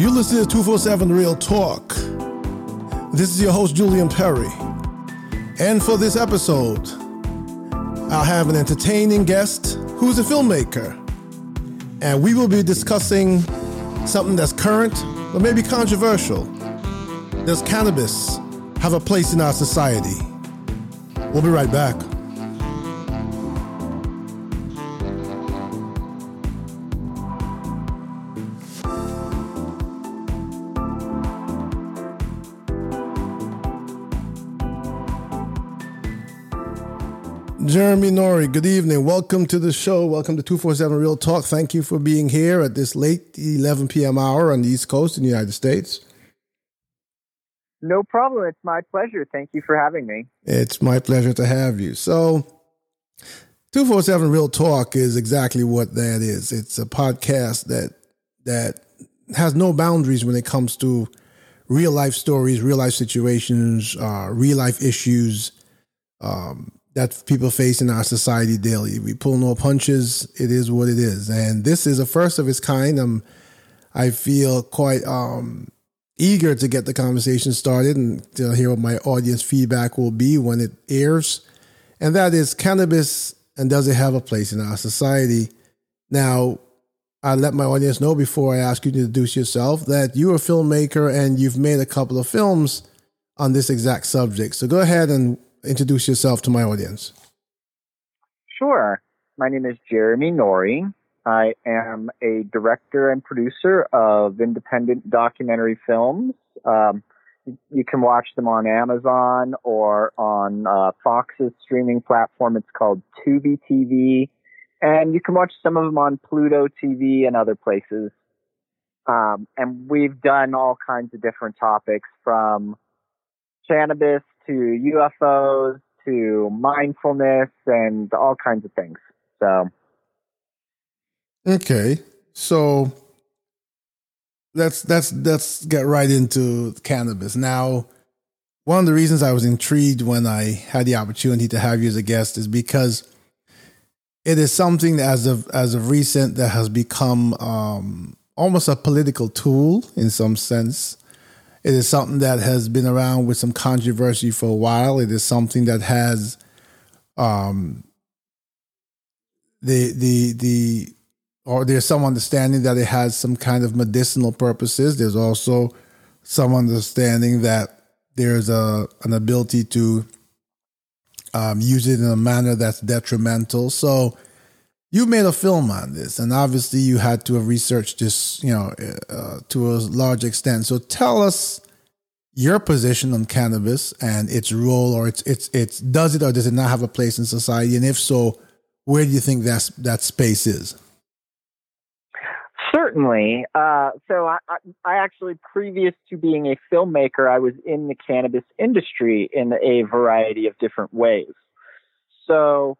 You listen to 247 Real Talk. This is your host, Julian Perry. And for this episode, I'll have an entertaining guest who's a filmmaker. And we will be discussing something that's current, but maybe controversial. Does cannabis have a place in our society? We'll be right back. Jeremy Nori, good evening. Welcome to the show. Welcome to 247 Real Talk. Thank you for being here at this late 11 p.m. hour on the East Coast in the United States. No problem. It's my pleasure. Thank you for having me. It's my pleasure to have you. So, 247 Real Talk is exactly what that is. It's a podcast that that has no boundaries when it comes to real life stories, real life situations, uh, real life issues um, that people face in our society daily. We pull no punches. It is what it is, and this is a first of its kind. I'm, I feel quite um, eager to get the conversation started and to hear what my audience feedback will be when it airs. And that is cannabis and does it have a place in our society? Now, I let my audience know before I ask you to introduce yourself that you're a filmmaker and you've made a couple of films on this exact subject. So go ahead and introduce yourself to my audience. Sure. My name is Jeremy Nori. I am a director and producer of independent documentary films. Um, you can watch them on Amazon or on uh, Fox's streaming platform. It's called Tubi TV. And you can watch some of them on Pluto TV and other places. Um, and we've done all kinds of different topics from cannabis to UFOs to mindfulness and all kinds of things. So Okay, so let's let's let's get right into cannabis now. One of the reasons I was intrigued when I had the opportunity to have you as a guest is because it is something that as of as of recent that has become um, almost a political tool in some sense. It is something that has been around with some controversy for a while. It is something that has um, the the the or there's some understanding that it has some kind of medicinal purposes. There's also some understanding that there's a an ability to um, use it in a manner that's detrimental. So you made a film on this, and obviously you had to have researched this, you know, uh, to a large extent. So tell us your position on cannabis and its role, or its its its does it or does it not have a place in society, and if so, where do you think that that space is? Certainly. Uh, so I, I, actually, previous to being a filmmaker, I was in the cannabis industry in a variety of different ways. So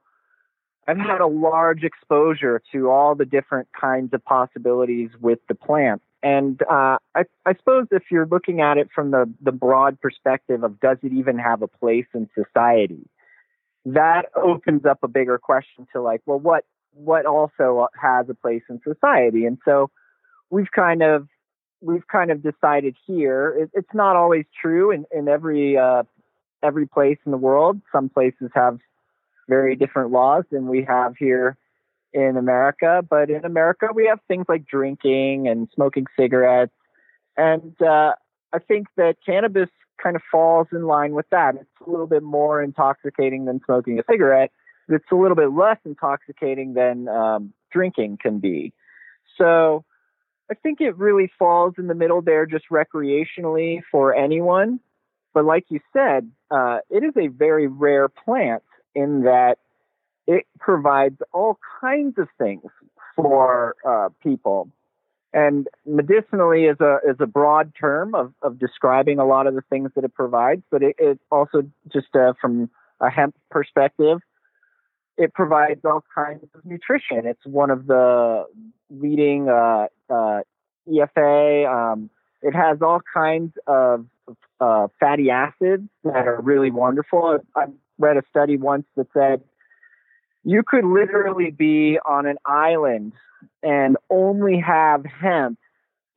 I've had a large exposure to all the different kinds of possibilities with the plant. And uh, I, I suppose if you're looking at it from the, the broad perspective of does it even have a place in society, that opens up a bigger question to like, well, what what also has a place in society. And so we've kind of we've kind of decided here it, it's not always true in, in every uh, every place in the world. Some places have very different laws than we have here in America. But in America, we have things like drinking and smoking cigarettes. And uh, I think that cannabis kind of falls in line with that. It's a little bit more intoxicating than smoking a cigarette, it's a little bit less intoxicating than um, drinking can be. So I think it really falls in the middle there, just recreationally for anyone. But like you said, uh, it is a very rare plant in that it provides all kinds of things for uh, people. And medicinally is a is a broad term of, of describing a lot of the things that it provides, but it, it also just uh, from a hemp perspective, it provides all kinds of nutrition. It's one of the leading uh, uh, EFA. Um, it has all kinds of uh, fatty acids that are really wonderful. I read a study once that said you could literally be on an island and only have hemp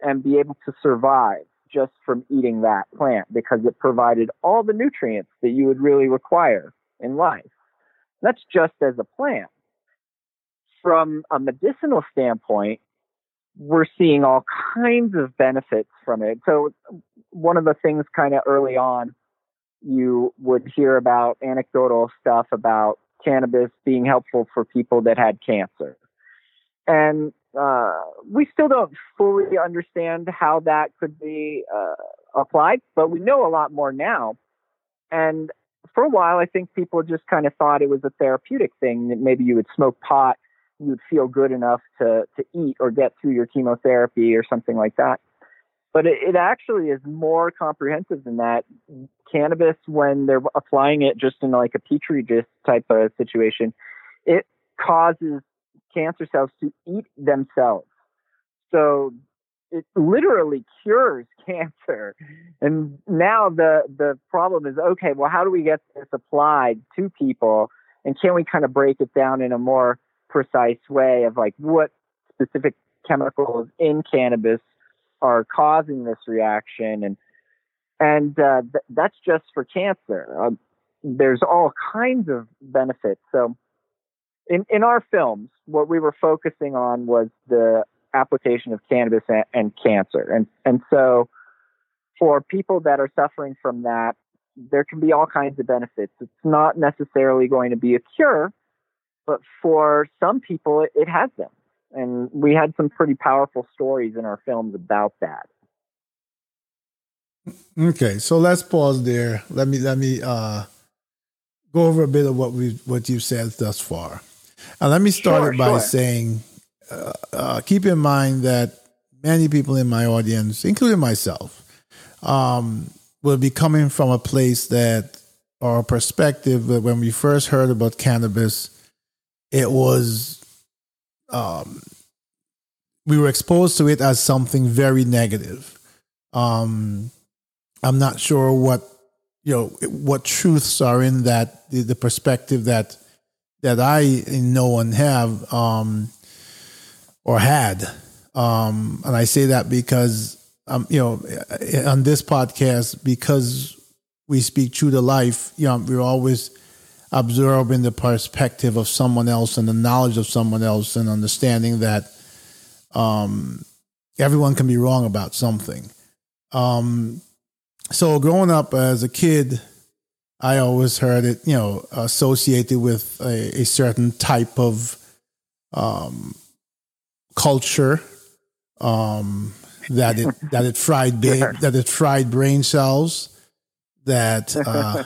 and be able to survive just from eating that plant because it provided all the nutrients that you would really require in life. That's just as a plant. From a medicinal standpoint, we're seeing all kinds of benefits from it. So, one of the things kind of early on, you would hear about anecdotal stuff about cannabis being helpful for people that had cancer. And uh, we still don't fully understand how that could be uh, applied, but we know a lot more now. And for a while, I think people just kind of thought it was a therapeutic thing that maybe you would smoke pot, you'd feel good enough to, to eat or get through your chemotherapy or something like that. But it, it actually is more comprehensive than that. Cannabis, when they're applying it just in like a petri dish type of situation, it causes cancer cells to eat themselves. So it literally cures cancer. And now the the problem is okay, well how do we get this applied to people and can we kind of break it down in a more precise way of like what specific chemicals in cannabis are causing this reaction and and uh, th- that's just for cancer. Um, there's all kinds of benefits. So in in our films, what we were focusing on was the application of cannabis and, and cancer, and and so for people that are suffering from that, there can be all kinds of benefits. It's not necessarily going to be a cure, but for some people, it, it has them and we had some pretty powerful stories in our films about that. Okay, so let's pause there. Let me let me uh, go over a bit of what we what you've said thus far, and let me start sure, it by sure. saying, uh, uh, keep in mind that many people in my audience, including myself, um, will be coming from a place that or a perspective that when we first heard about cannabis, it was um, we were exposed to it as something very negative. Um, I'm not sure what you know what truths are in that the, the perspective that that I know and have um, or had, um, and I say that because um, you know on this podcast because we speak true to life. You know, we're always absorbing the perspective of someone else and the knowledge of someone else and understanding that um, everyone can be wrong about something. Um, so growing up as a kid, I always heard it, you know, associated with a, a certain type of um, culture um, that it that it fried ba- that it fried brain cells that uh,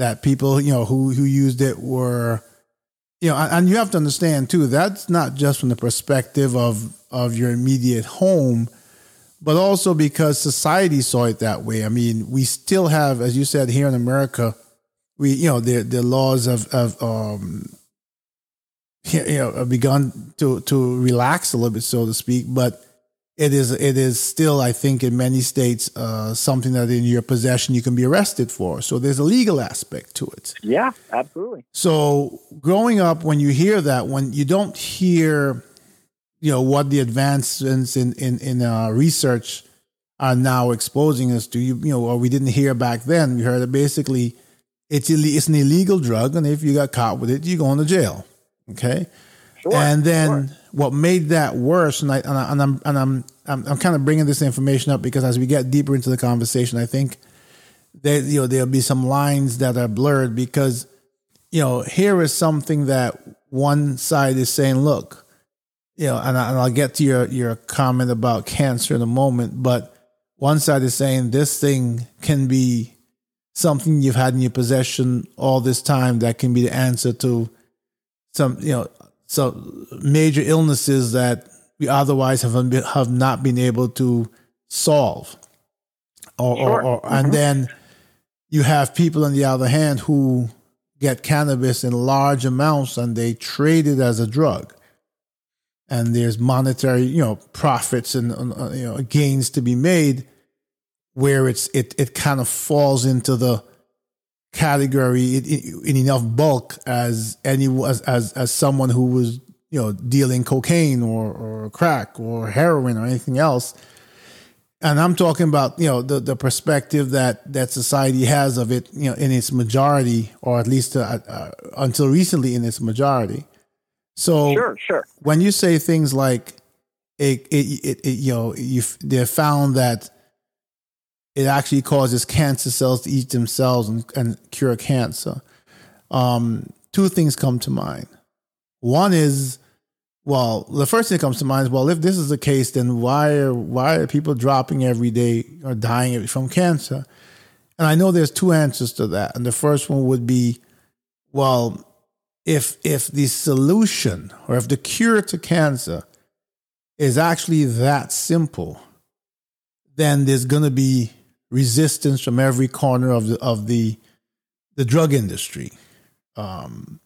that people you know who who used it were you know and you have to understand too that's not just from the perspective of of your immediate home but also because society saw it that way. I mean we still have as you said here in america we you know the the laws of of um you know have begun to to relax a little bit so to speak but it is it is still I think in many states uh, something that in your possession you can be arrested for. So there's a legal aspect to it. Yeah, absolutely. So growing up, when you hear that, when you don't hear, you know, what the advancements in in in uh, research are now exposing us to, you you know, or we didn't hear back then. We heard that basically it's it's an illegal drug, and if you got caught with it, you go into jail. Okay. Sure, and then sure. What made that worse, and I and, I, and I'm and I'm, I'm I'm kind of bringing this information up because as we get deeper into the conversation, I think that you know there'll be some lines that are blurred because you know here is something that one side is saying, look, you know, and, I, and I'll get to your your comment about cancer in a moment, but one side is saying this thing can be something you've had in your possession all this time that can be the answer to some you know so major illnesses that we otherwise have have not been able to solve, or, sure. or, or mm-hmm. and then you have people on the other hand who get cannabis in large amounts and they trade it as a drug and there's monetary you know profits and uh, you know gains to be made where it's it it kind of falls into the category in, in enough bulk as any as, as as someone who was you know dealing cocaine or or crack or heroin or anything else and I'm talking about you know the the perspective that that society has of it, you know, in its majority, or at least uh, uh, until recently in its majority. So sure, sure. When you say things like it, it, it, it you know, you they found that it actually causes cancer cells to eat themselves and, and cure cancer. Um, two things come to mind. One is well, the first thing that comes to mind is, well, if this is the case, then why are why are people dropping every day or dying from cancer? And I know there's two answers to that. And the first one would be, well, if if the solution or if the cure to cancer is actually that simple, then there's going to be resistance from every corner of the of the the drug industry. Um,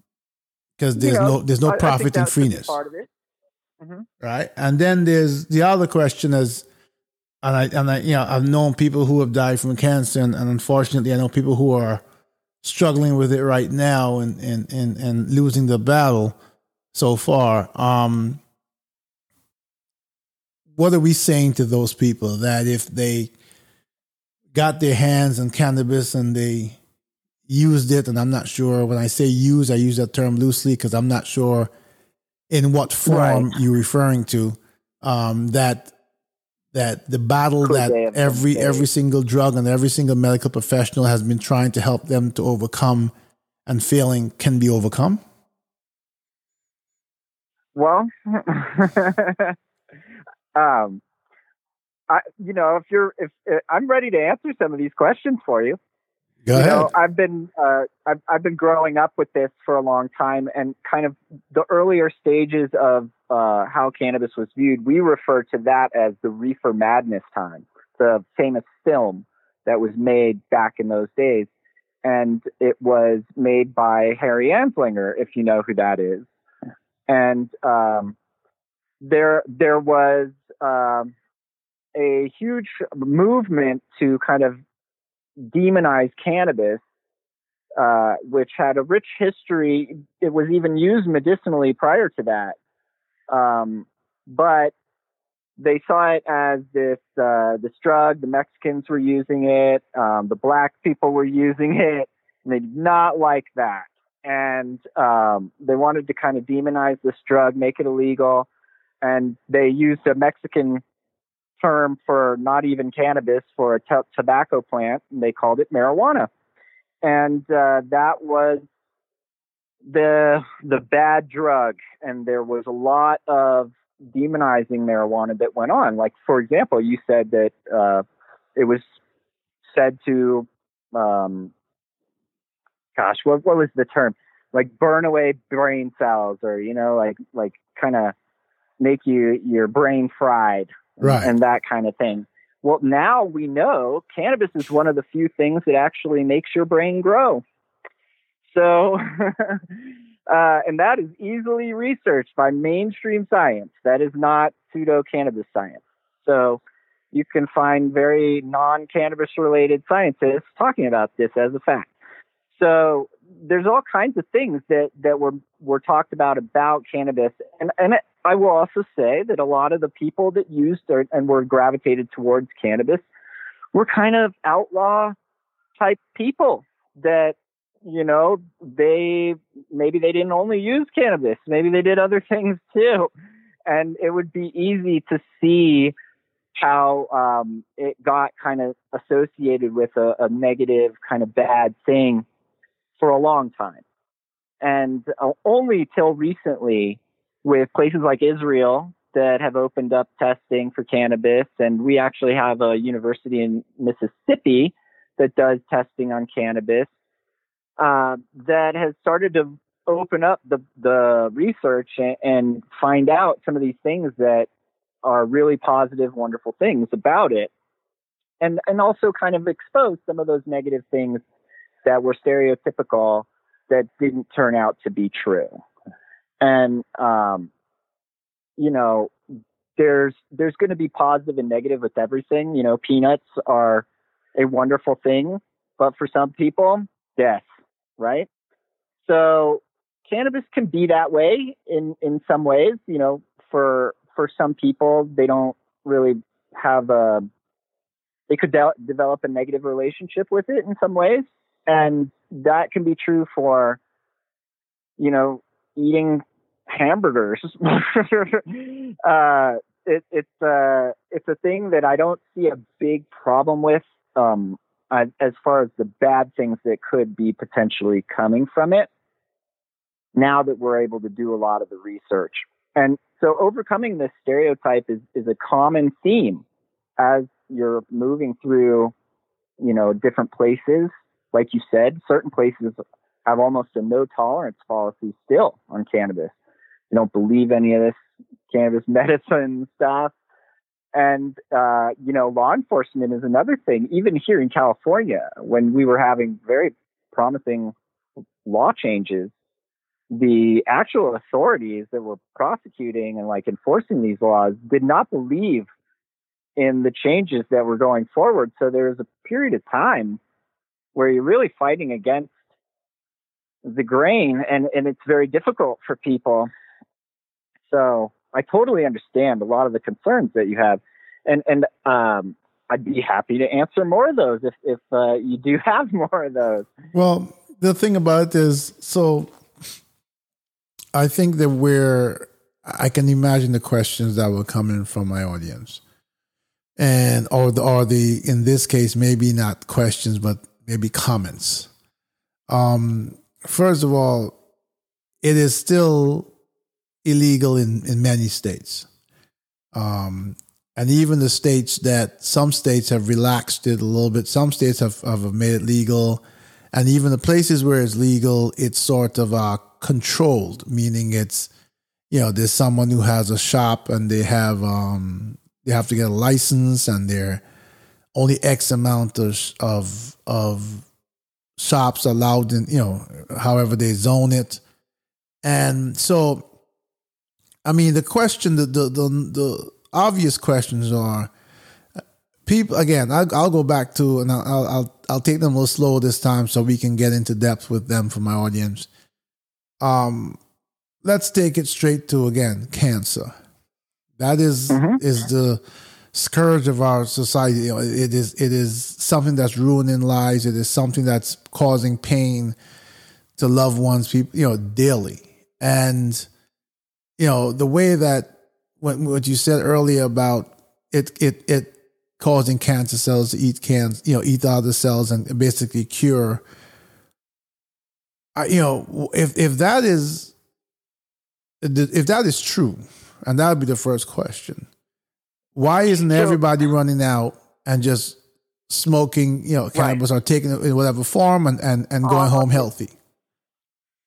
because there's you know, no there's no profit in freeness. Part of it. Mm-hmm. Right, and then there's the other question is, and I and I you know I've known people who have died from cancer, and, and unfortunately I know people who are struggling with it right now and and and, and losing the battle so far. Um, what are we saying to those people that if they got their hands on cannabis and they used it, and I'm not sure when I say use, I use that term loosely because I'm not sure in what form right. you're referring to. Um, that that the battle Could that every every single drug and every single medical professional has been trying to help them to overcome and failing can be overcome. Well, um, I, you know, if you're, if, if, I'm ready to answer some of these questions for you. Go you ahead. Know, I've been uh, I've I've been growing up with this for a long time, and kind of the earlier stages of uh, how cannabis was viewed, we refer to that as the reefer madness time, the famous film that was made back in those days, and it was made by Harry Anslinger, if you know who that is, and um, there there was um, a huge movement to kind of demonize cannabis, uh, which had a rich history. It was even used medicinally prior to that. Um, but they saw it as this uh, this drug. The Mexicans were using it. Um, the black people were using it, and they did not like that. And um, they wanted to kind of demonize this drug, make it illegal. And they used a Mexican term for not even cannabis for a t- tobacco plant, and they called it marijuana. And uh, that was the the bad drug, and there was a lot of demonizing marijuana that went on. Like for example, you said that uh, it was said to, um, gosh, what what was the term? Like burn away brain cells, or you know, like like kind of make you your brain fried right. and that kind of thing. Well, now we know cannabis is one of the few things that actually makes your brain grow. So, uh, and that is easily researched by mainstream science. That is not pseudo cannabis science. So, you can find very non cannabis related scientists talking about this as a fact. So, there's all kinds of things that, that were, were talked about about cannabis. And, and I will also say that a lot of the people that used or, and were gravitated towards cannabis were kind of outlaw type people that you know they maybe they didn't only use cannabis maybe they did other things too and it would be easy to see how um, it got kind of associated with a, a negative kind of bad thing for a long time and uh, only till recently with places like Israel that have opened up testing for cannabis. And we actually have a university in Mississippi that does testing on cannabis uh, that has started to open up the, the research and, and find out some of these things that are really positive, wonderful things about it. And, and also kind of expose some of those negative things that were stereotypical that didn't turn out to be true. And um, you know there's there's going to be positive and negative with everything. You know peanuts are a wonderful thing but for some people death right? So cannabis can be that way in in some ways. You know for for some people they don't really have a they could de- develop a negative relationship with it in some ways, and that can be true for you know eating hamburgers. uh, it, it's uh, it's a thing that I don't see a big problem with. Um, as far as the bad things that could be potentially coming from it now that we're able to do a lot of the research. And so overcoming this stereotype is, is a common theme as you're moving through, you know, different places. Like you said, certain places have almost a no tolerance policy still on cannabis. They don't believe any of this cannabis medicine stuff. And, uh, you know, law enforcement is another thing. Even here in California, when we were having very promising law changes, the actual authorities that were prosecuting and like enforcing these laws did not believe in the changes that were going forward. So there was a period of time where you're really fighting against the grain and, and it's very difficult for people. So I totally understand a lot of the concerns that you have, and and um, I'd be happy to answer more of those if if uh, you do have more of those. Well, the thing about it is, so I think that we're I can imagine the questions that will come in from my audience, and or the or the in this case maybe not questions but maybe comments. Um, first of all, it is still illegal in, in many states. Um, and even the states that some states have relaxed it a little bit, some states have, have made it legal. And even the places where it's legal, it's sort of uh, controlled, meaning it's, you know, there's someone who has a shop and they have um, they have to get a license and they're only X amount of of, of shops allowed in, you know, however they zone it. And so I mean, the question, the the the, the obvious questions are people. Again, I'll, I'll go back to and I'll, I'll I'll take them a little slow this time so we can get into depth with them for my audience. Um, let's take it straight to again cancer. That is, mm-hmm. is the scourge of our society. You know, it is it is something that's ruining lives. It is something that's causing pain to loved ones, people, you know, daily. And you know, the way that what, what you said earlier about it, it, it causing cancer cells to eat cans, you know, eat other cells and basically cure. I, you know, if if that is if that is true, and that would be the first question, why isn't everybody running out and just smoking, you know, cannabis right. or taking it in whatever form and and, and going home healthy?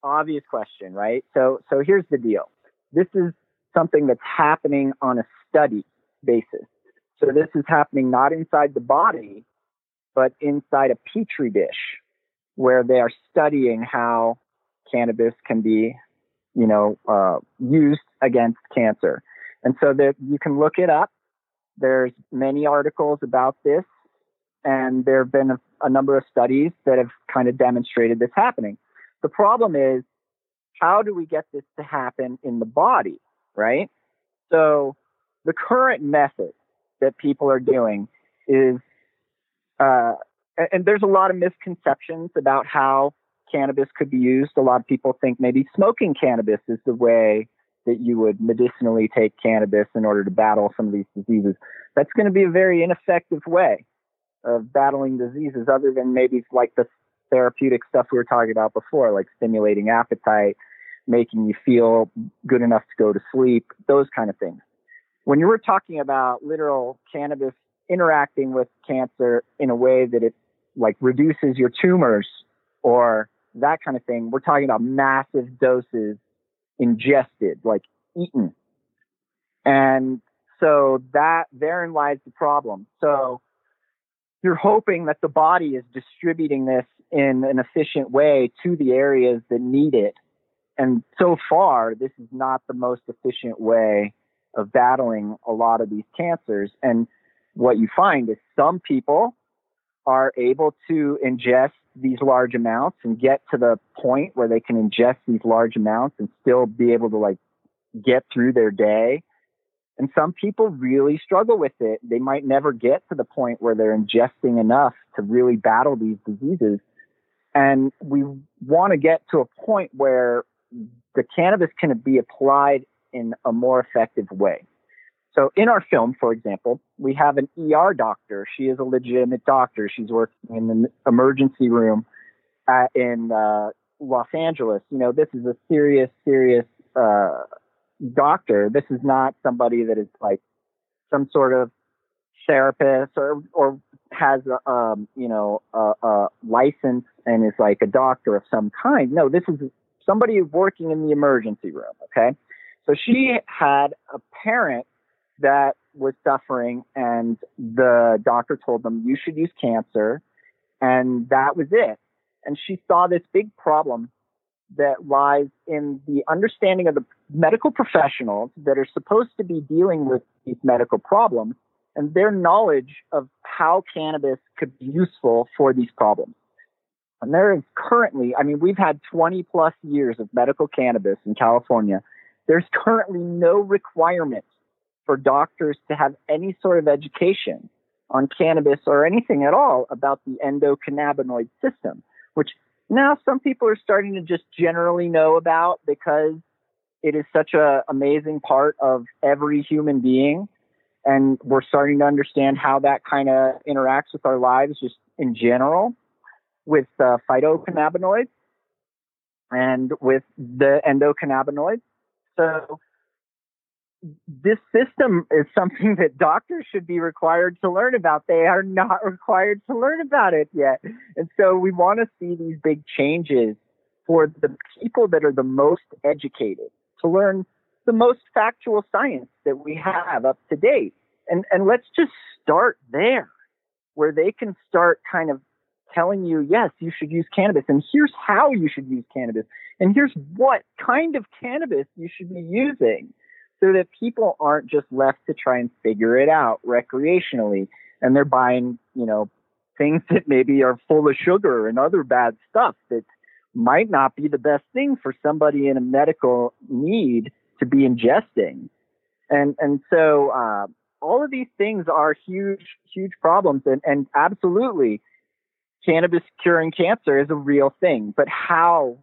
Obvious question, right? So so here's the deal this is something that's happening on a study basis. So this is happening not inside the body, but inside a petri dish where they are studying how cannabis can be, you know, uh, used against cancer. And so that you can look it up. There's many articles about this, and there have been a, a number of studies that have kind of demonstrated this happening. The problem is how do we get this to happen in the body, right? So the current method that people are doing is, uh, and there's a lot of misconceptions about how cannabis could be used. A lot of people think maybe smoking cannabis is the way that you would medicinally take cannabis in order to battle some of these diseases. That's going to be a very ineffective way of battling diseases, other than maybe like the therapeutic stuff we were talking about before, like stimulating appetite, making you feel good enough to go to sleep, those kind of things. When you were talking about literal cannabis interacting with cancer in a way that it like reduces your tumors or that kind of thing, we're talking about massive doses ingested, like eaten. And so that therein lies the problem. So you're hoping that the body is distributing this in an efficient way to the areas that need it. And so far, this is not the most efficient way of battling a lot of these cancers. And what you find is some people are able to ingest these large amounts and get to the point where they can ingest these large amounts and still be able to like get through their day And some people really struggle with it. They might never get to the point where they're ingesting enough to really battle these diseases. And we want to get to a point where the cannabis can be applied in a more effective way. So in our film, for example, we have an ER doctor. She is a legitimate doctor. She's working in the emergency room at, in uh, Los Angeles. You know, this is a serious, serious uh, doctor. This is not somebody that is like some sort of therapist or or has a um, you know a, a license and is like a doctor of some kind. No, this is somebody working in the emergency room. Okay, so she had a parent that was suffering, and the doctor told them you should use cancer, and that was it. And she saw this big problem that lies in the understanding of the medical professionals that are supposed to be dealing with these medical problems and their knowledge of how cannabis could be useful for these problems. And there is currently, I mean, we've had 20 plus years of medical cannabis in California. There's currently no requirement for doctors to have any sort of education on cannabis or anything at all about the endocannabinoid system, which now some people are starting to just generally know about because it is such an amazing part of every human being. And we're starting to understand how that kind of interacts with our lives just in general with uh, phytocannabinoids and with the endocannabinoids. So this system is something that doctors should be required to learn about. They are not required to learn about it yet. And so we want to see these big changes for the people that are the most educated to learn the most factual science that we have up to date. And, and let's just start there where they can start kind of telling you, yes, you should use cannabis and here's how you should use cannabis and here's what kind of cannabis you should be using so that people aren't just left to try and figure it out recreationally and they're buying, you know, things that maybe are full of sugar and other bad stuff that might not be the best thing for somebody in a medical need to be ingesting. And and so uh, all of these things are huge, huge problems and, and absolutely cannabis curing cancer is a real thing. But how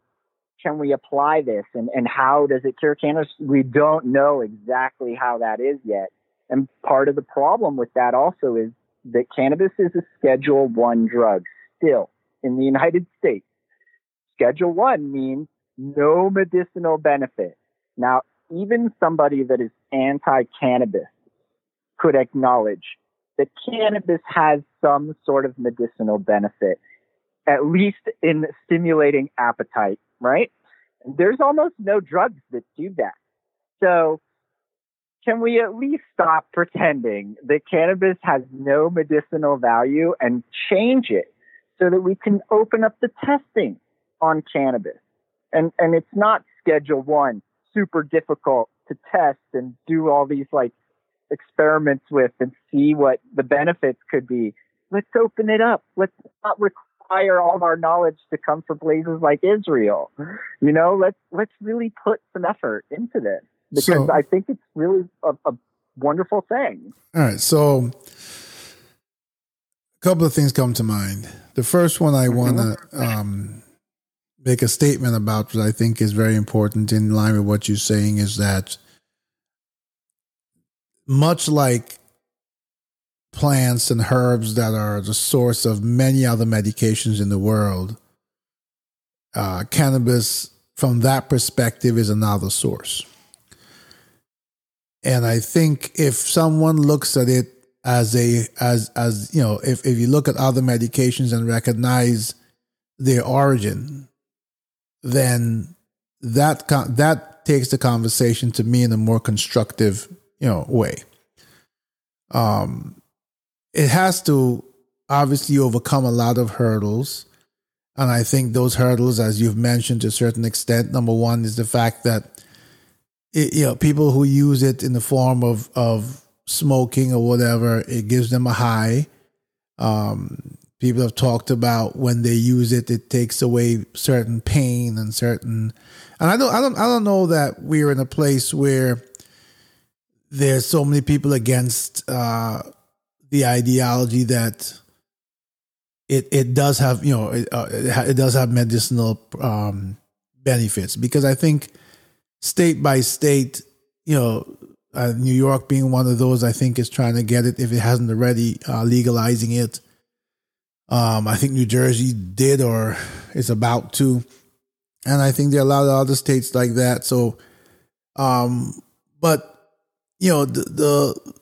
can we apply this and, and how does it cure cancer? We don't know exactly how that is yet. And part of the problem with that also is that cannabis is a schedule one drug still in the United States. Schedule one means no medicinal benefit. Now, even somebody that is anti cannabis could acknowledge that cannabis has some sort of medicinal benefit, at least in stimulating appetite right? There's almost no drugs that do that. So, can we at least stop pretending that cannabis has no medicinal value and change it so that we can open up the testing on cannabis? And, and it's not schedule one, super difficult to test and do all these like experiments with and see what the benefits could be. Let's open it up. Let's not require require all of our knowledge to come from places like Israel. You know, let's let's really put some effort into this because so, I think it's really a, a wonderful thing. All right, so a couple of things come to mind. The first one I want to um, make a statement about, which I think is very important in line with what you're saying, is that much like plants and herbs that are the source of many other medications in the world. Uh, cannabis, from that perspective, is another source. And I think if someone looks at it as a as as you know, if if you look at other medications and recognize their origin, then that that takes the conversation to me in a more constructive you know way. Um, it has to obviously overcome a lot of hurdles. And I think those hurdles, as you've mentioned to a certain extent, number one is the fact that it, you know people who use it in the form of of smoking or whatever, it gives them a high. Um, people have talked about when they use it, it takes away certain pain and certain. And I don't, I don't, I don't know that we're in a place where there's so many people against uh, the ideology that it it does have you know it, uh, it, does have medicinal um, benefits because I think state by state, you know, uh, New York being one of those, I think is trying to get it if it hasn't already uh, legalizing it. Um, I think New Jersey did or is about to, and I think there are a lot of other states like that. So, um, but you know the the,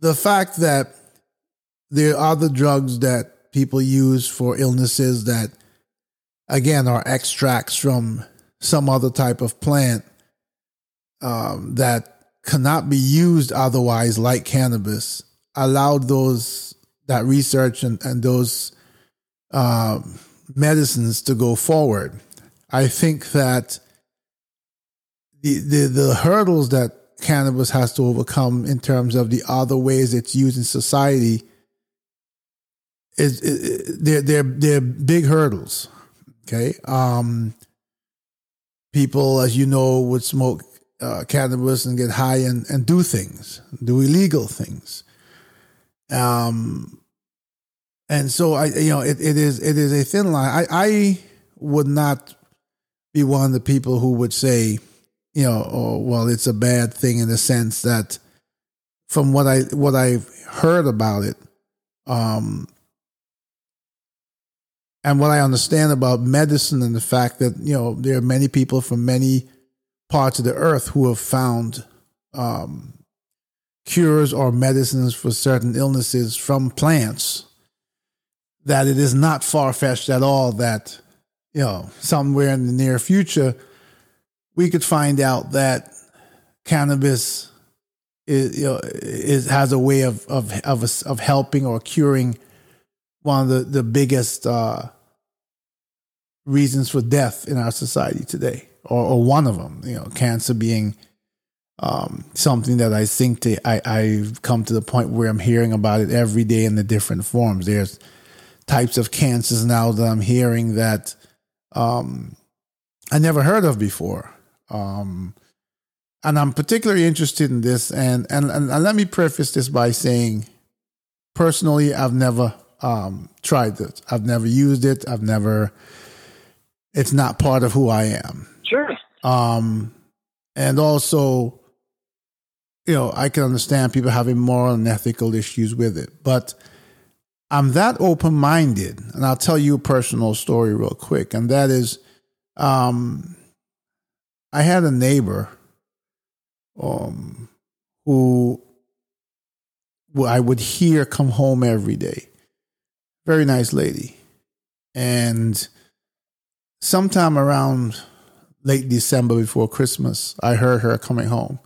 the fact that there are other drugs that people use for illnesses that again are extracts from some other type of plant um, that cannot be used otherwise, like cannabis, allowed those that research and, and those uh, medicines to go forward. I think that the, the the hurdles that cannabis has to overcome in terms of the other ways it's used in society is, is they're they're they're big hurdles. Okay, um, people, as you know, would smoke uh, cannabis and get high and, and do things, do illegal things. Um, and so I, you know, it, it is it is a thin line. I, I would not be one of the people who would say, you know, oh, well, it's a bad thing in the sense that, from what I what I've heard about it, um, and what I understand about medicine and the fact that you know there are many people from many parts of the earth who have found um, cures or medicines for certain illnesses from plants. That it is not far fetched at all that you know somewhere in the near future we could find out that cannabis is, you know, has a way of of of, of helping or curing one of the the biggest uh, reasons for death in our society today, or, or one of them. You know, cancer being um, something that I think to, I, I've come to the point where I'm hearing about it every day in the different forms. There's types of cancers now that I'm hearing that um, I never heard of before. Um, and I'm particularly interested in this. And, and, and, and let me preface this by saying, personally, I've never um, tried it. I've never used it. I've never. It's not part of who I am. Sure. Um, and also, you know, I can understand people having moral and ethical issues with it, but I'm that open minded, and I'll tell you a personal story real quick, and that is, um, I had a neighbor, um, who I would hear come home every day very nice lady. And sometime around late December before Christmas, I heard her coming home.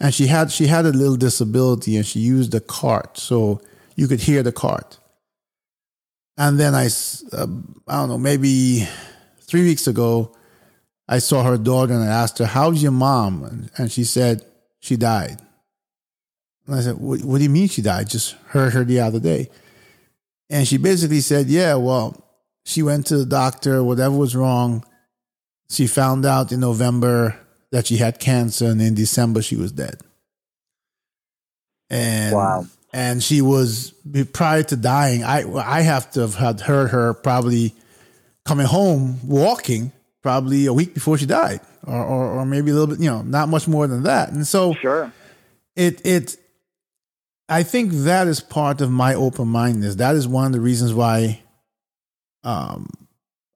And she had she had a little disability and she used a cart so you could hear the cart. And then I uh, I don't know, maybe 3 weeks ago I saw her daughter and I asked her, "How's your mom?" And she said she died. And I said, what, what, do you mean she died? Just heard her the other day. And she basically said, Yeah, well, she went to the doctor, whatever was wrong. She found out in November that she had cancer, and in December she was dead. And wow. and she was prior to dying. I I have to have had heard her probably coming home walking, probably a week before she died, or, or or maybe a little bit, you know, not much more than that. And so, sure, it it I think that is part of my open mindedness. That is one of the reasons why um,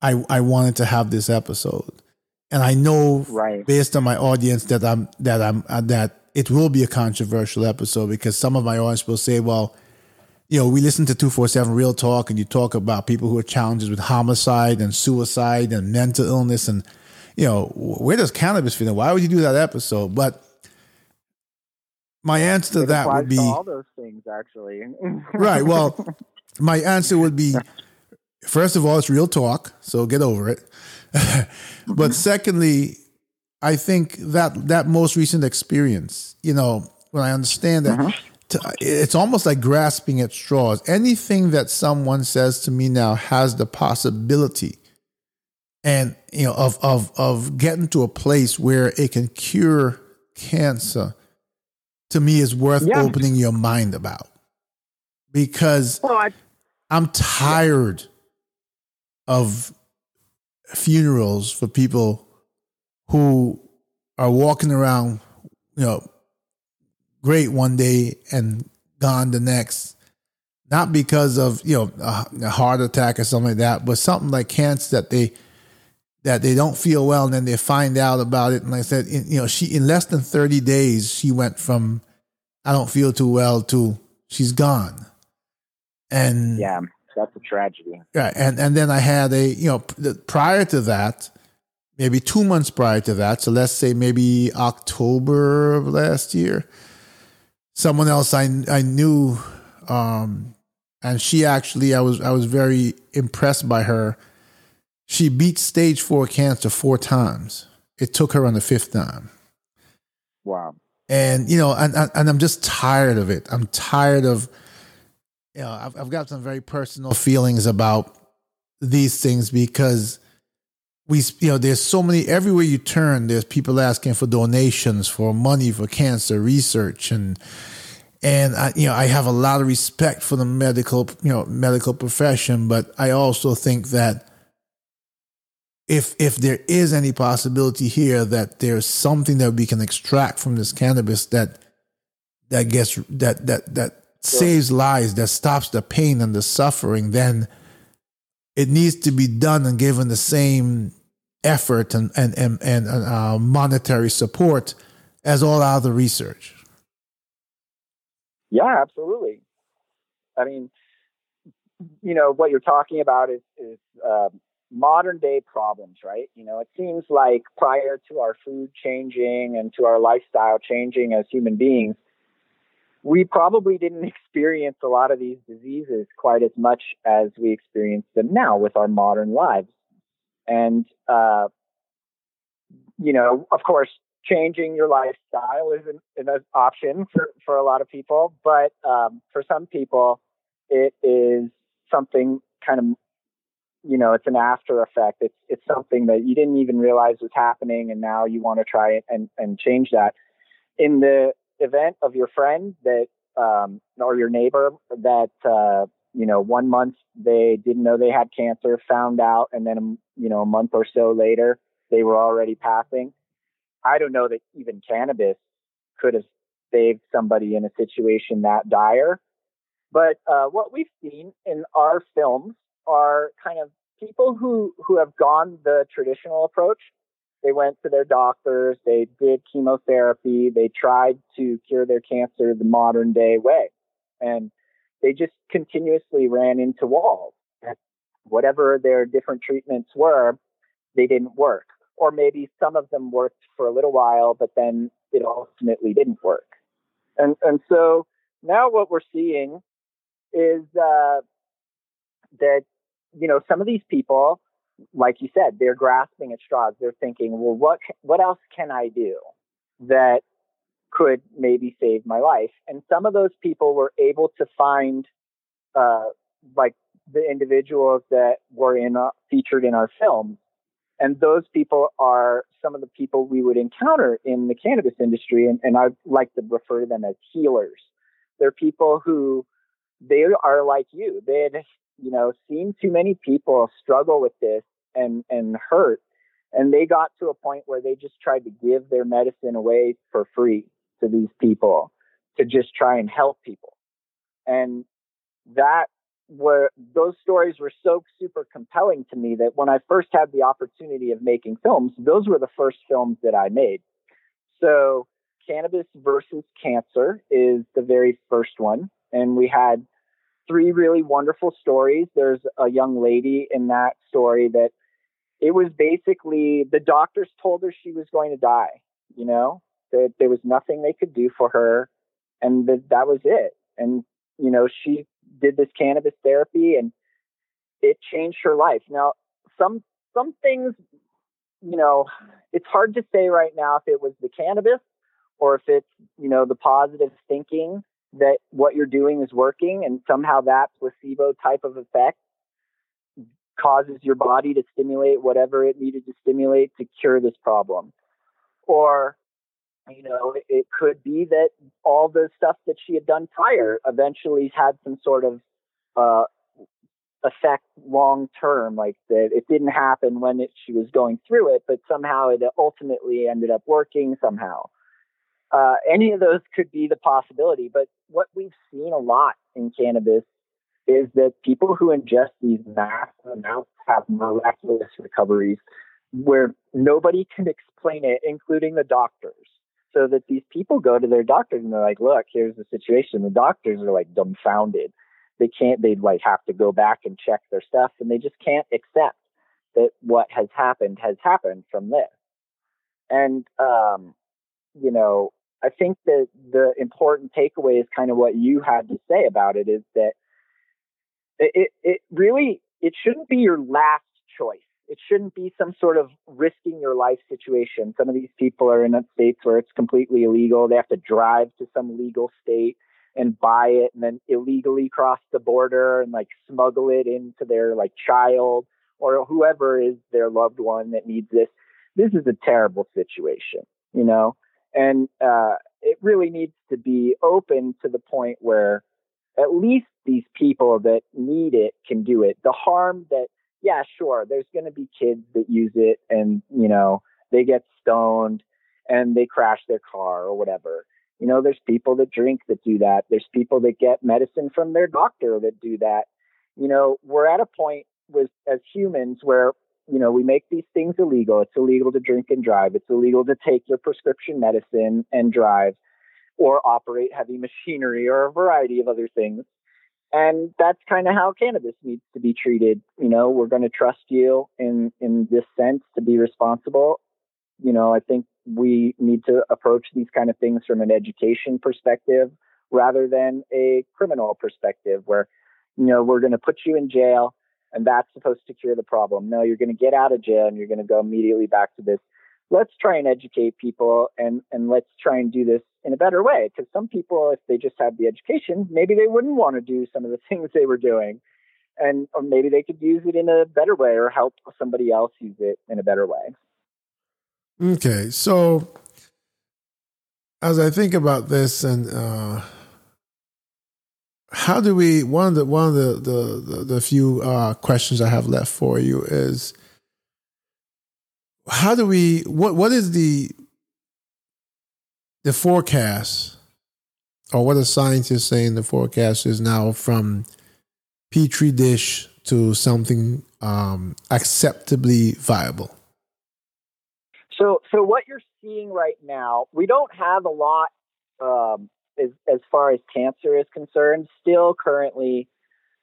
I I wanted to have this episode. And I know right. based on my audience that I'm that I'm uh, that it will be a controversial episode because some of my audience will say, well, you know, we listen to 247 Real Talk and you talk about people who are challenged with homicide and suicide and mental illness and you know, where does cannabis fit in? Why would you do that episode? But my answer to that would be all those things actually. right. Well, my answer would be first of all, it's real talk, so get over it. but secondly, I think that that most recent experience, you know, when I understand that, uh-huh. to, it's almost like grasping at straws. Anything that someone says to me now has the possibility, and you know, of of of getting to a place where it can cure cancer to me is worth yeah. opening your mind about because well, I, I'm tired of funerals for people who are walking around, you know, great one day and gone the next. Not because of you know a, heart attack or something like that, but something like cancer that they that they don't feel well and then they find out about it. And like I said, in, you know, she in less than thirty days she went from I don't feel too well to she's gone. And yeah, that's a tragedy. Yeah, and and then I had a you know prior to that, maybe two months prior to that. So let's say maybe October of last year. Someone else I I knew, um, and she actually I was I was very impressed by her. She beat stage four cancer four times. It took her on the fifth time. Wow. And you know, and and I'm just tired of it. I'm tired of you know, I've, I've got some very personal feelings about these things because we, you know, there's so many everywhere you turn. There's people asking for donations for money for cancer research, and and I, you know, I have a lot of respect for the medical, you know, medical profession, but I also think that if if there is any possibility here that there's something that we can extract from this cannabis that that gets that that that saves lives, that stops the pain and the suffering, then it needs to be done and given the same effort and and and, and uh, monetary support as all other research. Yeah, absolutely. I mean, you know what you're talking about is is uh, modern day problems, right? You know, it seems like prior to our food changing and to our lifestyle changing as human beings, we probably didn't experience a lot of these diseases quite as much as we experience them now with our modern lives. And, uh, you know, of course, changing your lifestyle is an, an option for, for a lot of people, but um, for some people, it is something kind of, you know, it's an after effect. It's it's something that you didn't even realize was happening, and now you want to try and and change that. In the event of your friend that um, or your neighbor that uh, you know one month they didn't know they had cancer, found out, and then you know a month or so later they were already passing. I don't know that even cannabis could have saved somebody in a situation that dire. But uh, what we've seen in our films are kind of people who who have gone the traditional approach they went to their doctors, they did chemotherapy, they tried to cure their cancer the modern day way. And they just continuously ran into walls. Whatever their different treatments were, they didn't work. Or maybe some of them worked for a little while, but then it ultimately didn't work. And and so now what we're seeing is uh, that you know some of these people like you said, they're grasping at straws. They're thinking, well, what what else can I do that could maybe save my life? And some of those people were able to find, uh, like the individuals that were in uh, featured in our film. and those people are some of the people we would encounter in the cannabis industry, and, and I like to refer to them as healers. They're people who they are like you. They had you know, seen too many people struggle with this and and hurt, and they got to a point where they just tried to give their medicine away for free to these people to just try and help people, and that were those stories were so super compelling to me that when I first had the opportunity of making films, those were the first films that I made. So, Cannabis versus Cancer is the very first one, and we had three really wonderful stories. There's a young lady in that story that it was basically the doctors told her she was going to die, you know, that there was nothing they could do for her and that that was it. And, you know, she did this cannabis therapy and it changed her life. Now, some, some things, you know, it's hard to say right now if it was the cannabis or if it's, you know, the positive thinking that what you're doing is working and somehow that placebo type of effect causes your body to stimulate whatever it needed to stimulate to cure this problem. Or You know, it, it could be that all the stuff that she had done prior eventually had some sort of uh, effect long term, like that it didn't happen when it, she was going through it, but somehow it ultimately ended up working somehow. Uh, any of those could be the possibility, but what we've seen a lot in cannabis is that people who ingest these massive amounts have miraculous recoveries where nobody can explain it, including the doctors. So that these people go to their doctors and they're like, look, here's the situation. The doctors are like dumbfounded they can't They'd like have to go back and check their stuff and they just can't accept that what has happened has happened from this and um you know i think that the important takeaway is kind of what you had to say about it is that it it really it shouldn't be your last choice. It shouldn't be some sort of risking your life situation. Some of these people are in states where it's completely illegal. They have to drive to some legal state and buy it and then illegally cross the border and like smuggle it into their like child or whoever is their loved one that needs this. This is a terrible situation, you know, and uh, it really needs to be open to the point where at least these people that need it can do it. The harm that, yeah, sure, there's going to be kids that use it and, you know, they get stoned and they crash their car or whatever you know, there's people that drink that do that. There's people that get medicine from their doctor that do that. You know, we're at a point with as humans where you know we make these things illegal. It's illegal to drink and drive. It's illegal to take your prescription medicine and drive, or operate heavy machinery or a variety of other things. And that's kind of how cannabis needs to be treated. You know, we're going to trust you in in this sense to be responsible. You know, I think we need to approach these kind of things from an education perspective rather than a criminal perspective where you know we're going to put you in jail and that's supposed to cure the problem. No you're going to get out of jail and you're going to go immediately back to this let's try and educate people and and let's try and do this in a better way. Because some people if they just had the education maybe they wouldn't want to do some of the things they were doing. And or maybe they could use it in a better way or help somebody else use it in a better way. Okay, so as I think about this, and uh, how do we? One of the one of the the the, the few uh, questions I have left for you is how do we? What what is the the forecast, or what are scientists saying the forecast is now from petri dish to something um, acceptably viable? So, so what you're seeing right now, we don't have a lot um, as as far as cancer is concerned. Still, currently,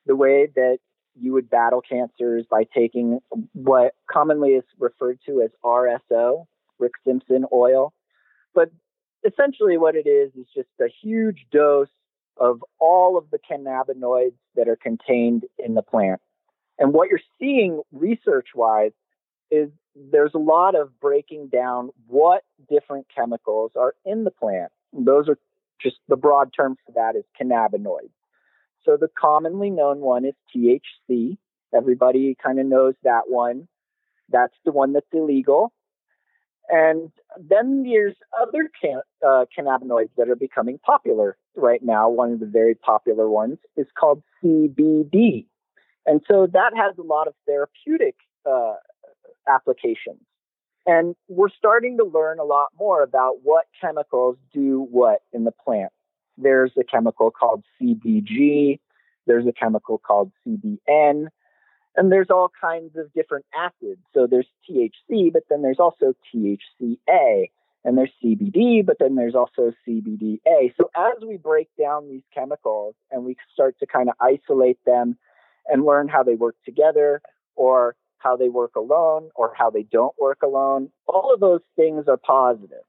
the way that you would battle cancer is by taking what commonly is referred to as RSO, Rick Simpson oil. But essentially, what it is is just a huge dose of all of the cannabinoids that are contained in the plant. And what you're seeing research wise is there's a lot of breaking down what different chemicals are in the plant. Those are just the broad term for that is cannabinoids. So the commonly known one is THC. Everybody kind of knows that one. That's the one that's illegal. And then there's other can, uh, cannabinoids that are becoming popular right now. One of the very popular ones is called CBD. And so that has a lot of therapeutic uh, applications. And we're starting to learn a lot more about what chemicals do what in the plant. There's a chemical called CBG, there's a chemical called CBN, and there's all kinds of different acids. So there's THC, but then there's also THCA, and there's CBD, but then there's also CBDA. So as we break down these chemicals and we start to kind of isolate them and learn how they work together or how they work alone or how they don't work alone. All of those things are positives.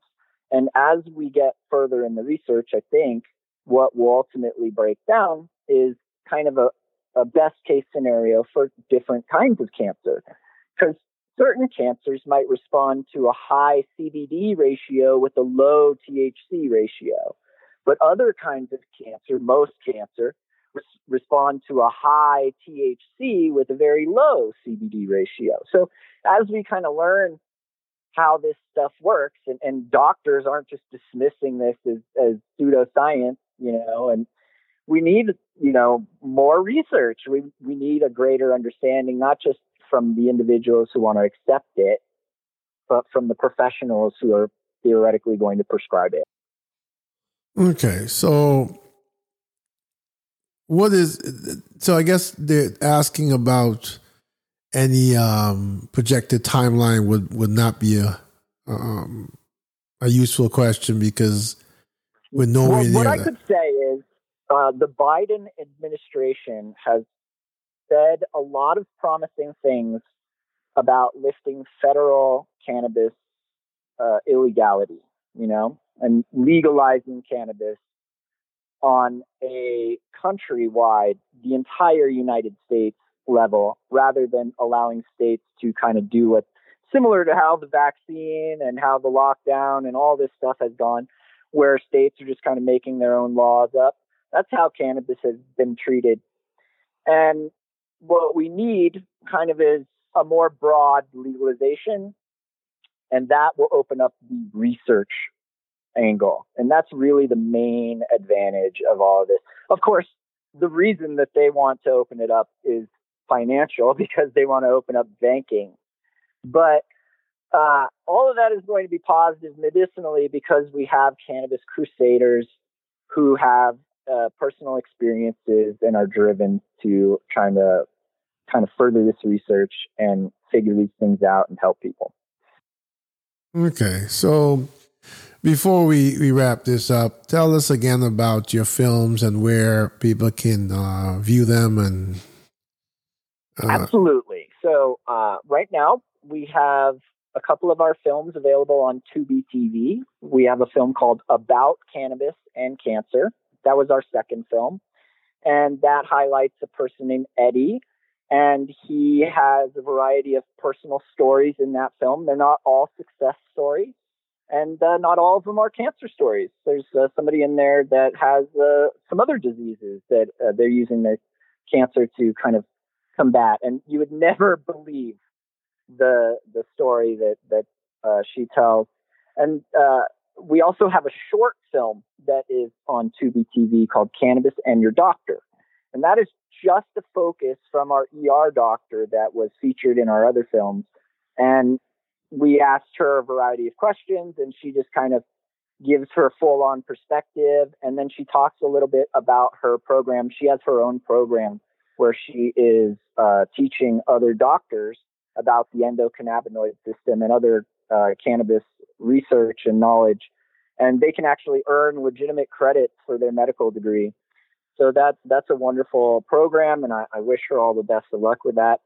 And as we get further in the research, I think what will ultimately break down is kind of a, a best case scenario for different kinds of cancer. Because certain cancers might respond to a high CBD ratio with a low THC ratio. But other kinds of cancer, most cancer, res- respond to a high THC with a very low CBD ratio. So as we kind of learn how this stuff works. And, and doctors aren't just dismissing this as, as pseudoscience, you know, and we need, you know, more research. We, we need a greater understanding, not just from the individuals who want to accept it, but from the professionals who are theoretically going to prescribe it. Okay, so what is so? I guess they're asking about any um, projected timeline would would not be a um, a useful question because with no well, what I could say is uh, the Biden administration has said a lot of promising things about lifting federal cannabis uh, illegality, you know, and legalizing cannabis on a countrywide, the entire United States level, rather than allowing states to kind of do what similar to how the vaccine and how the lockdown and all this stuff has gone, where states are just kind of making their own laws up. That's how cannabis has been treated. And what we need kind of is a more broad legalization, and that will open up the research angle. And that's really the main advantage of all of this. Of course, the reason that they want to open it up is financial because they want to open up banking. But uh, all of that is going to be positive medicinally because we have cannabis crusaders who have uh, personal experiences and are driven to trying to kind of further this research and figure these things out and help people. Okay, so before we, we wrap this up, tell us again about your films and where people can uh, view them and. Uh, Absolutely. So uh, right now we have a couple of our films available on Tubi TV. We have a film called About Cannabis and Cancer. That was our second film, and that highlights a person named Eddie and he has a variety of personal stories in that film. They're not all success stories, and uh, not all of them are cancer stories. There's uh, somebody in there that has uh, some other diseases that uh, they're using the cancer to kind of combat, and you would never believe the the story that that uh, she tells. And uh, we also have a short film that is on Tubi TV called Cannabis and Your Doctor, and that is just a focus from our ER doctor that was featured in our other films. And we asked her a variety of questions, and she just kind of gives her full on perspective. And then she talks a little bit about her program. She has her own program where she is uh, teaching other doctors about the endocannabinoid system and other uh, cannabis research and knowledge. And they can actually earn legitimate credits for their medical degree so that's that's a wonderful program, and I, I wish her all the best of luck with that.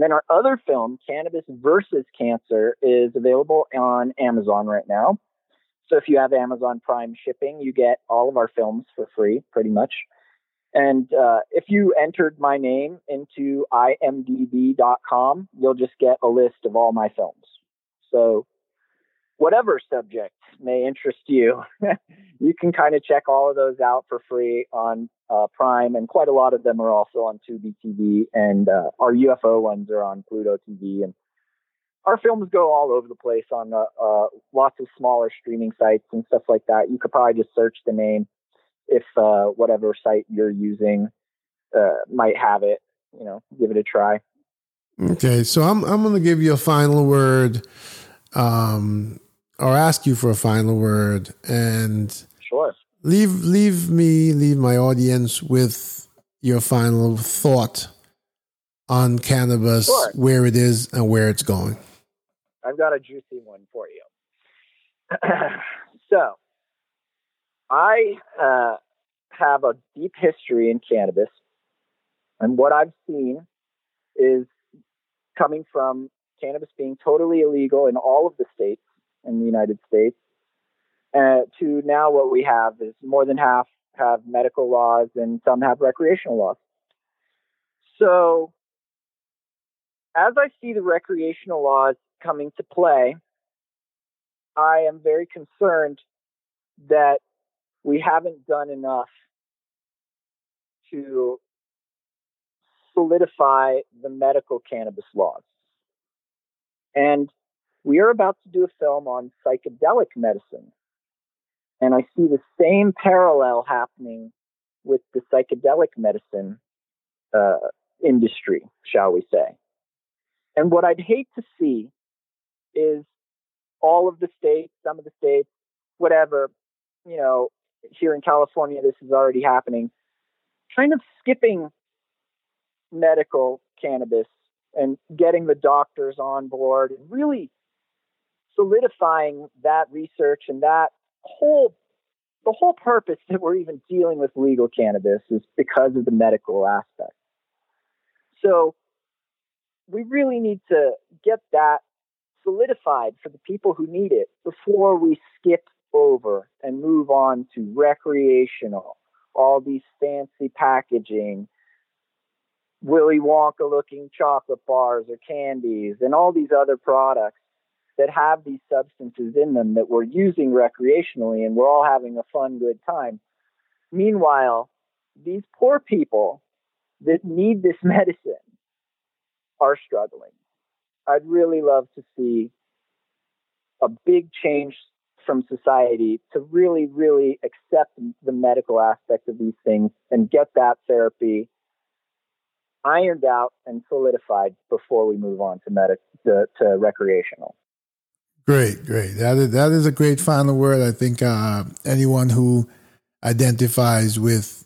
And then our other film, Cannabis versus Cancer, is available on Amazon right now. So if you have Amazon Prime shipping, you get all of our films for free, pretty much. And uh, if you entered my name into imdb.com, you'll just get a list of all my films. So whatever subject may interest you, you can kind of check all of those out for free on uh, Prime, and quite a lot of them are also on Tubi TV, and uh, our UFO ones are on Pluto TV, and our films go all over the place on uh, uh, lots of smaller streaming sites and stuff like that. You could probably just search the name if uh, whatever site you're using uh, might have it. You know, give it a try. Okay, so I'm I'm going to give you a final word. Um, or ask you for a final word and sure. leave leave me leave my audience with your final thought on cannabis sure. where it is and where it's going. I've got a juicy one for you. So i uh, have a deep history in cannabis and what i've seen is coming from cannabis being totally illegal in all of the states in the United States. Uh, to now, what we have is more than half have medical laws and some have recreational laws. So, as I see the recreational laws coming to play, I am very concerned that we haven't done enough to solidify the medical cannabis laws. And we are about to do a film on psychedelic medicine. And I see the same parallel happening with the psychedelic medicine uh, industry, shall we say. And what I'd hate to see is all of the states, some of the states, whatever, you know, here in California, this is already happening, kind of skipping medical cannabis and getting the doctors on board and really solidifying that research and that whole the whole purpose that we're even dealing with legal cannabis is because of the medical aspect. So we really need to get that solidified for the people who need it before we skip over and move on to recreational, all these fancy packaging, Willy Wonka looking chocolate bars or candies, and all these other products that have these substances in them that we're using recreationally and we're all having a fun, good time. Meanwhile, these poor people that need this medicine are struggling. I'd really love to see a big change from society to really, really accept the medical aspect of these things and get that therapy ironed out and solidified before we move on to medic to, to recreational. Great, great. That is, that is a great final word. I think uh, anyone who identifies with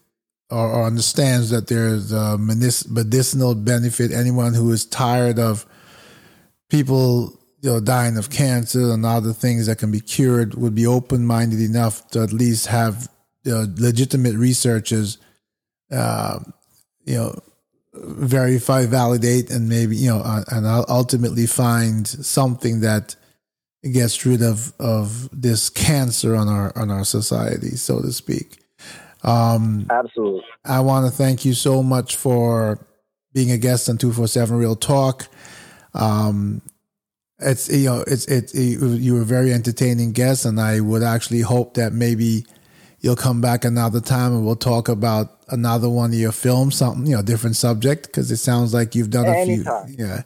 or, or understands that there's a medicinal benefit, anyone who is tired of people you know dying of cancer and other things that can be cured would be open minded enough to at least have you know, legitimate researchers, uh, you know, verify, validate, and maybe you know, uh, and ultimately find something that gets rid of of this cancer on our on our society, so to speak. Um, Absolutely. I want to thank you so much for being a guest on two four seven Real Talk. Um, it's you know it's it, it you were a very entertaining guest, and I would actually hope that maybe you'll come back another time and we'll talk about another one of your films, something you know, different subject because it sounds like you've done Anytime. a few. Yeah.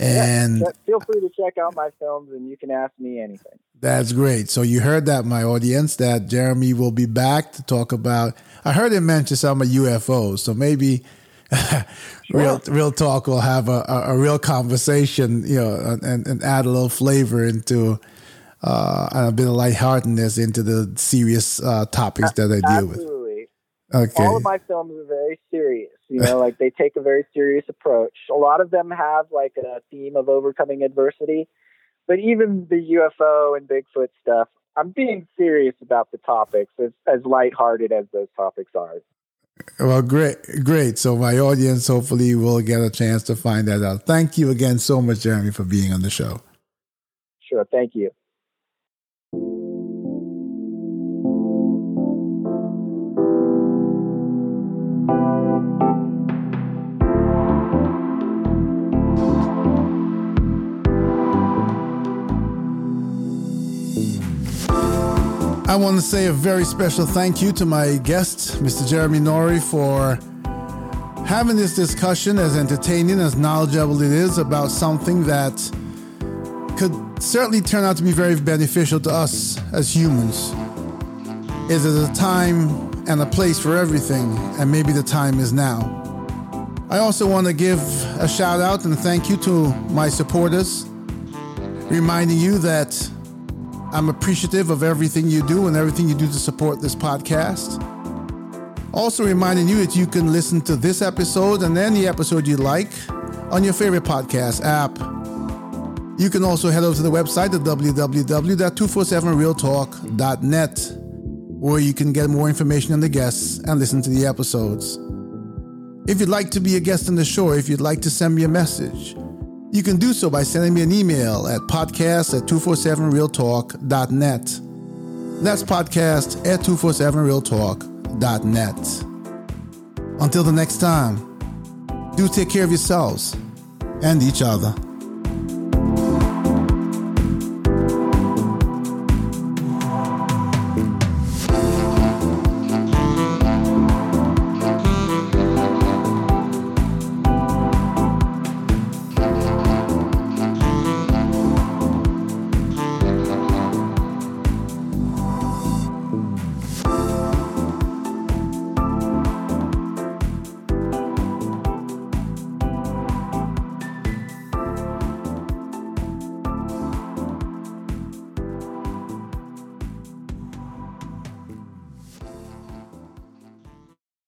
And yeah, feel free to check out my films and you can ask me anything. That's great. So you heard that, my audience, that Jeremy will be back to talk about. I heard him mention some of UFOs, so maybe sure. real real talk will have a, a, a, real conversation, you know, and, and add a little flavor into uh, a bit of lightheartedness into the serious uh, topics that I deal Absolutely. with. Okay. All of my films are very serious. You know, like they take a very serious approach. A lot of them have like a theme of overcoming adversity, but even the UFO and Bigfoot stuff, I'm being serious about the topics as, as lighthearted as those topics are. Well, great, great. So my audience hopefully will get a chance to find that out. Thank you again so much, Jeremy, for being on the show. Sure. Thank you. I want to say a very special thank you to my guest, Mr. Jeremy Norrie, for having this discussion as entertaining, as knowledgeable it is about something that could certainly turn out to be very beneficial to us as humans. It is a time and a place for everything, and maybe the time is now. I also want to give a shout out and thank you to my supporters, reminding you that I'm appreciative of everything you do and everything you do to support this podcast. Also, reminding you that you can listen to this episode and any episode you like on your favorite podcast app. You can also head over to the website at www.247realtalk.net, where you can get more information on the guests and listen to the episodes. If you'd like to be a guest on the show, if you'd like to send me a message, you can do so by sending me an email at podcast at 247realtalk.net. That's podcast at 247realtalk.net. Until the next time, do take care of yourselves and each other.